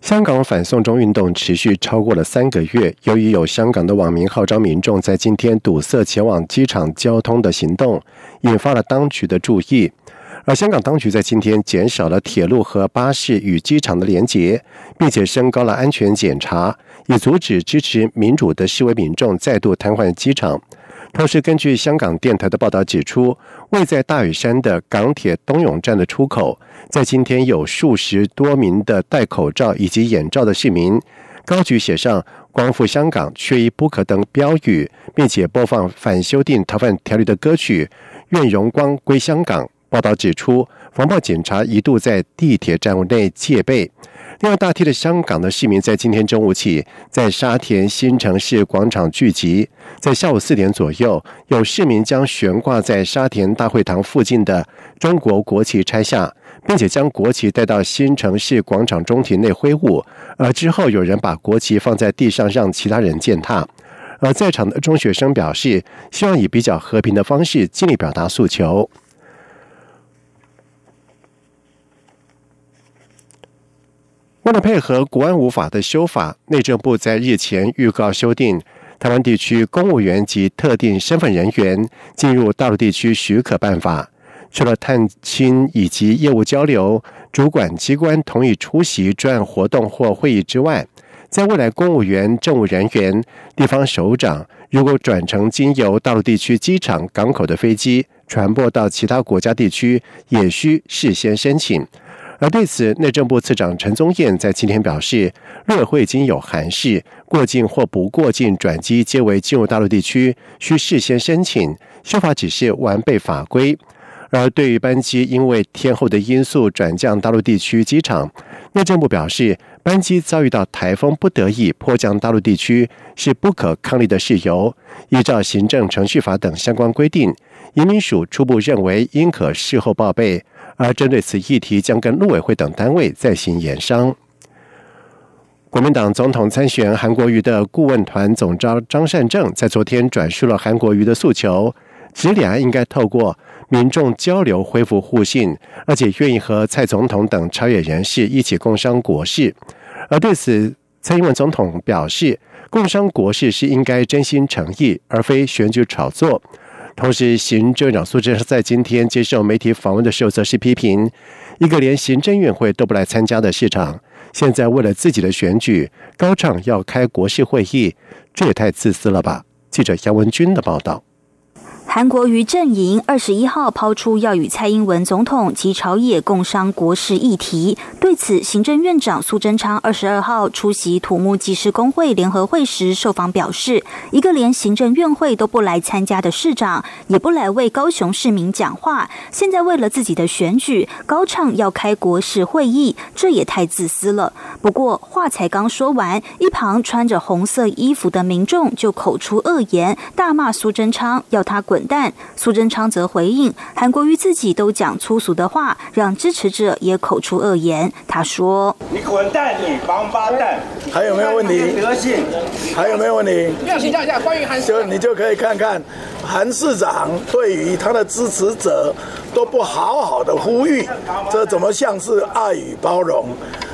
香港反送中运动持续超过了三个月，由于有香港的网民号召民众在今天堵塞前往机场交通的行动，引发了当局的注意。而香港当局在今天减少了铁路和巴士与机场的连结，并且升高了安全检查，以阻止支持民主的示威民众再度瘫痪机场。同时，根据香港电台的报道指出，位在大屿山的港铁东涌站的出口，在今天有数十多名的戴口罩以及眼罩的市民，高举写上“光复香港，缺一不可”等标语，并且播放反修订逃犯条例的歌曲《愿荣光归香港》。报道指出，防暴警察一度在地铁站内戒备。另外，大批的香港的市民在今天中午起，在沙田新城市广场聚集。在下午四点左右，有市民将悬挂在沙田大会堂附近的中国国旗拆下，并且将国旗带到新城市广场中庭内挥舞。而之后，有人把国旗放在地上，让其他人践踏。而在场的中学生表示，希望以比较和平的方式尽力表达诉求。为了配合国安无法的修法，内政部在日前预告修订《台湾地区公务员及特定身份人员进入大陆地区许可办法》。除了探亲以及业务交流，主管机关同意出席专案活动或会议之外，在未来公务员、政务人员、地方首长如果转乘经由大陆地区机场、港口的飞机传播到其他国家地区，也需事先申请。而对此，内政部次长陈宗彦在今天表示，若会经有函示，过境或不过境转机皆为进入大陆地区需事先申请，修法只是完备法规。而对于班机因为天候的因素转降大陆地区机场，内政部表示，班机遭遇到台风不得已迫降大陆地区是不可抗力的事由，依照行政程序法等相关规定，移民署初步认为应可事后报备。而针对此议题，将跟陆委会等单位再行研商。国民党总统参选韩国瑜的顾问团总召张善政在昨天转述了韩国瑜的诉求，指两岸应该透过民众交流恢复互信，而且愿意和蔡总统等朝野人士一起共商国事。而对此，蔡英文总统表示，共商国事是应该真心诚意，而非选举炒作。同时，行政长苏贞昌在今天接受媒体访问的时候，则是批评一个连行政院会都不来参加的市场，现在为了自己的选举，高唱要开国事会议，这也太自私了吧？记者杨文军的报道。韩国瑜阵营二十一号抛出要与蔡英文总统及朝野共商国事议题，对此，行政院长苏贞昌二十二号出席土木技师工会联合会时受访表示，一个连行政院会都不来参加的市长，也不来为高雄市民讲话，现在为了自己的选举高唱要开国事会议，这也太自私了。不过话才刚说完，一旁穿着红色衣服的民众就口出恶言，大骂苏贞昌，要他滚。但苏贞昌则回应，韩国瑜自己都讲粗俗的话，让支持者也口出恶言。他说：“你滚蛋，你王八蛋！还有没有问题？德性还有没有问题？要请教一下关于韩就你就可以看看韩市长对于他的支持者都不好好的呼吁，这怎么像是爱与包容？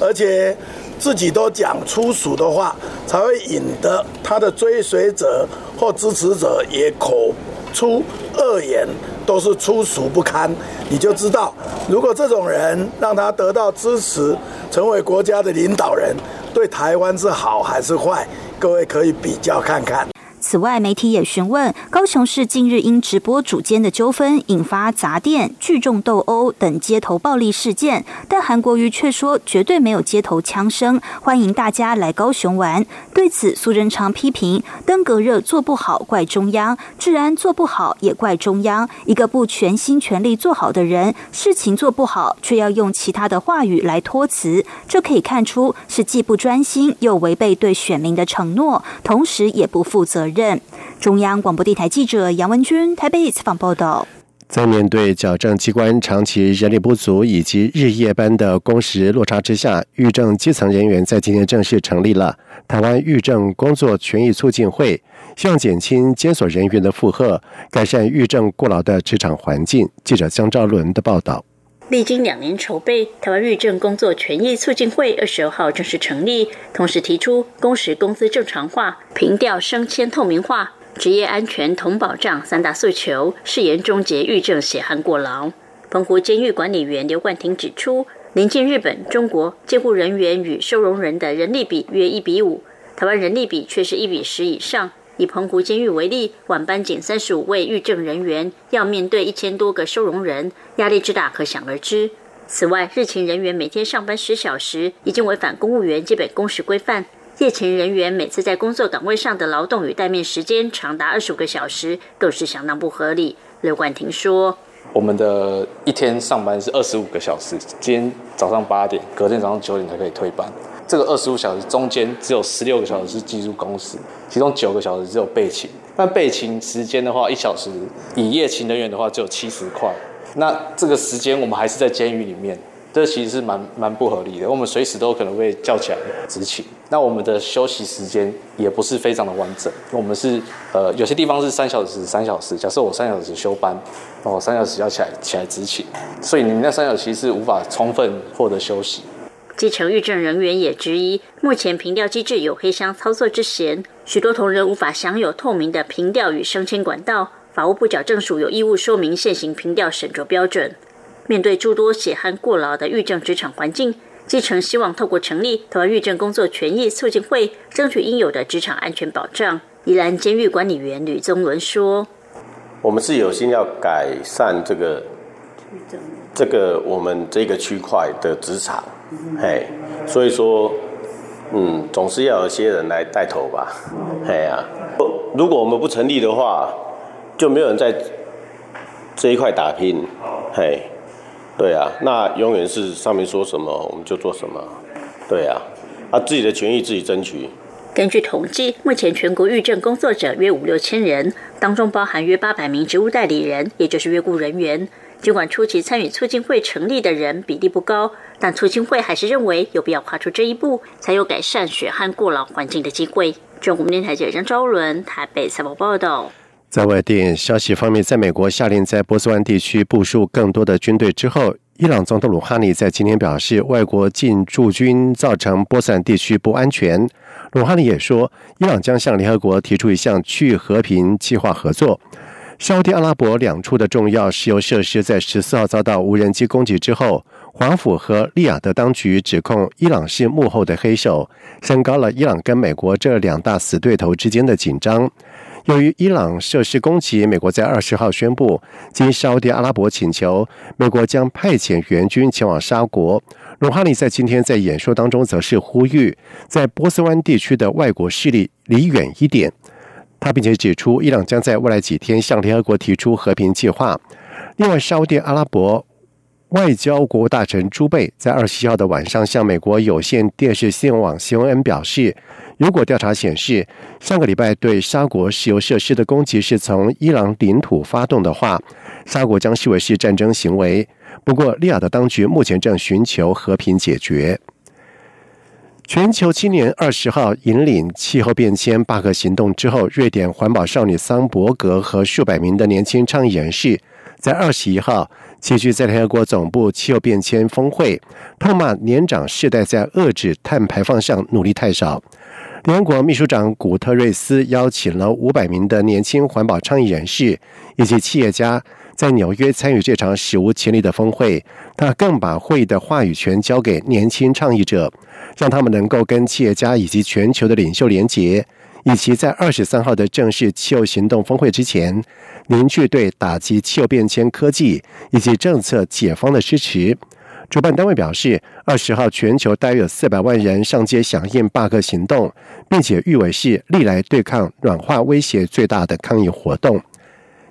而且自己都讲粗俗的话，才会引得他的追随者或支持者也口。”出恶言都是粗俗不堪，你就知道，如果这种人让他得到支持，成为国家的领导人，对台湾是好还是坏？各位可以比较看看。此外，媒体也询问高雄市近日因直播主间的纠纷引发砸店、聚众斗殴等街头暴力事件，但韩国瑜却说绝对没有街头枪声，欢迎大家来高雄玩。对此，苏贞昌批评登革热做不好怪中央，治安做不好也怪中央。一个不全心全力做好的人，事情做不好却要用其他的话语来托辞，这可以看出是既不专心又违背对选民的承诺，同时也不负责任。任中央广播电台记者杨文君台北采访报道。在面对矫正机关长期人力不足以及日夜班的工时落差之下，狱政基层人员在今天正式成立了台湾狱政工作权益促进会，希望减轻监所人员的负荷，改善狱政过劳的职场环境。记者江兆伦的报道。历经两年筹备，台湾狱政工作权益促进会二十二号正式成立，同时提出工时工资正常化、平调升迁透明化。职业安全同保障三大诉求，誓言终结狱政血汗过劳。澎湖监狱管理员刘冠廷指出，临近日本、中国监护人员与收容人的人力比约一比五，台湾人力比却是一比十以上。以澎湖监狱为例，晚班仅三十五位狱政人员，要面对一千多个收容人，压力之大可想而知。此外，日勤人员每天上班十小时，已经违反公务员基本工时规范。夜勤人员每次在工作岗位上的劳动与待命时间长达二十五个小时，更是相当不合理。刘冠廷说：“我们的一天上班是二十五个小时，今天早上八点，隔天早上九点才可以退班。这个二十五小时中间只有十六个小时是技术工时，其中九个小时只有备勤。那备勤时间的话，一小时以夜勤人员的话只有七十块。那这个时间我们还是在监狱里面。”这其实是蛮蛮不合理的，我们随时都可能会叫起来执勤。那我们的休息时间也不是非常的完整，我们是呃有些地方是三小时三小时。假设我三小时休班，哦三小时要起来起来执勤，所以你那三小时是无法充分获得休息。基层狱政人员也质疑，目前评调机制有黑箱操作之嫌，许多同仁无法享有透明的评调与升迁管道。法务部矫正署有义务说明现行评调审酌标准。面对诸多血汗过劳的狱政职场环境，基层希望透过成立台湾狱政工作权益促进会，争取应有的职场安全保障。宜兰监狱管理员吕宗伦说：“我们是有心要改善这个这个我们这个区块的职场，嘿，所以说，嗯，总是要有些人来带头吧，嘿呀。如果我们不成立的话，就没有人在这一块打拼，嘿。”对啊，那永远是上面说什么我们就做什么。对啊，啊自己的权益自己争取。根据统计，目前全国狱政工作者约五六千人，当中包含约八百名职务代理人，也就是约雇人员。尽管初期参与促进会成立的人比例不高，但促进会还是认为有必要跨出这一步，才有改善血汗过劳环境的机会。中国电台记者张昭伦台北采访报道。在外电消息方面，在美国下令在波斯湾地区部署更多的军队之后，伊朗总统鲁哈尼在今天表示，外国进驻军造成波斯湾地区不安全。鲁哈尼也说，伊朗将向联合国提出一项区域和平计划合作。沙特阿拉伯两处的重要石油设施在十四号遭到无人机攻击之后，华府和利雅得当局指控伊朗是幕后的黑手，升高了伊朗跟美国这两大死对头之间的紧张。由于伊朗设施攻击，美国在二十号宣布，经沙特阿拉伯请求，美国将派遣援军前往沙国。鲁哈尼在今天在演说当中则是呼吁，在波斯湾地区的外国势力离远一点。他并且指出，伊朗将在未来几天向联合国提出和平计划。另外，沙特阿拉伯外交国务大臣朱贝在二十一号的晚上向美国有线电视新闻网 CNN 表示。如果调查显示，上个礼拜对沙国石油设施的攻击是从伊朗领土发动的话，沙国将视为是战争行为。不过，利雅得当局目前正寻求和平解决。全球青年二十号引领气候变迁罢课行动之后，瑞典环保少女桑伯格和数百名的年轻倡议人士在二十一号继续在联合国总部气候变迁峰会痛骂年长世代在遏制碳排放上努力太少。联合国秘书长古特瑞斯邀请了五百名的年轻环保倡议人士以及企业家，在纽约参与这场史无前例的峰会。他更把会议的话语权交给年轻倡议者，让他们能够跟企业家以及全球的领袖连结，以及在二十三号的正式气候行动峰会之前，凝聚对打击气候变迁科技以及政策解方的支持。主办单位表示，二十号全球大约有四百万人上街响应罢课行动，并且誉为是历来对抗软化威胁最大的抗议活动。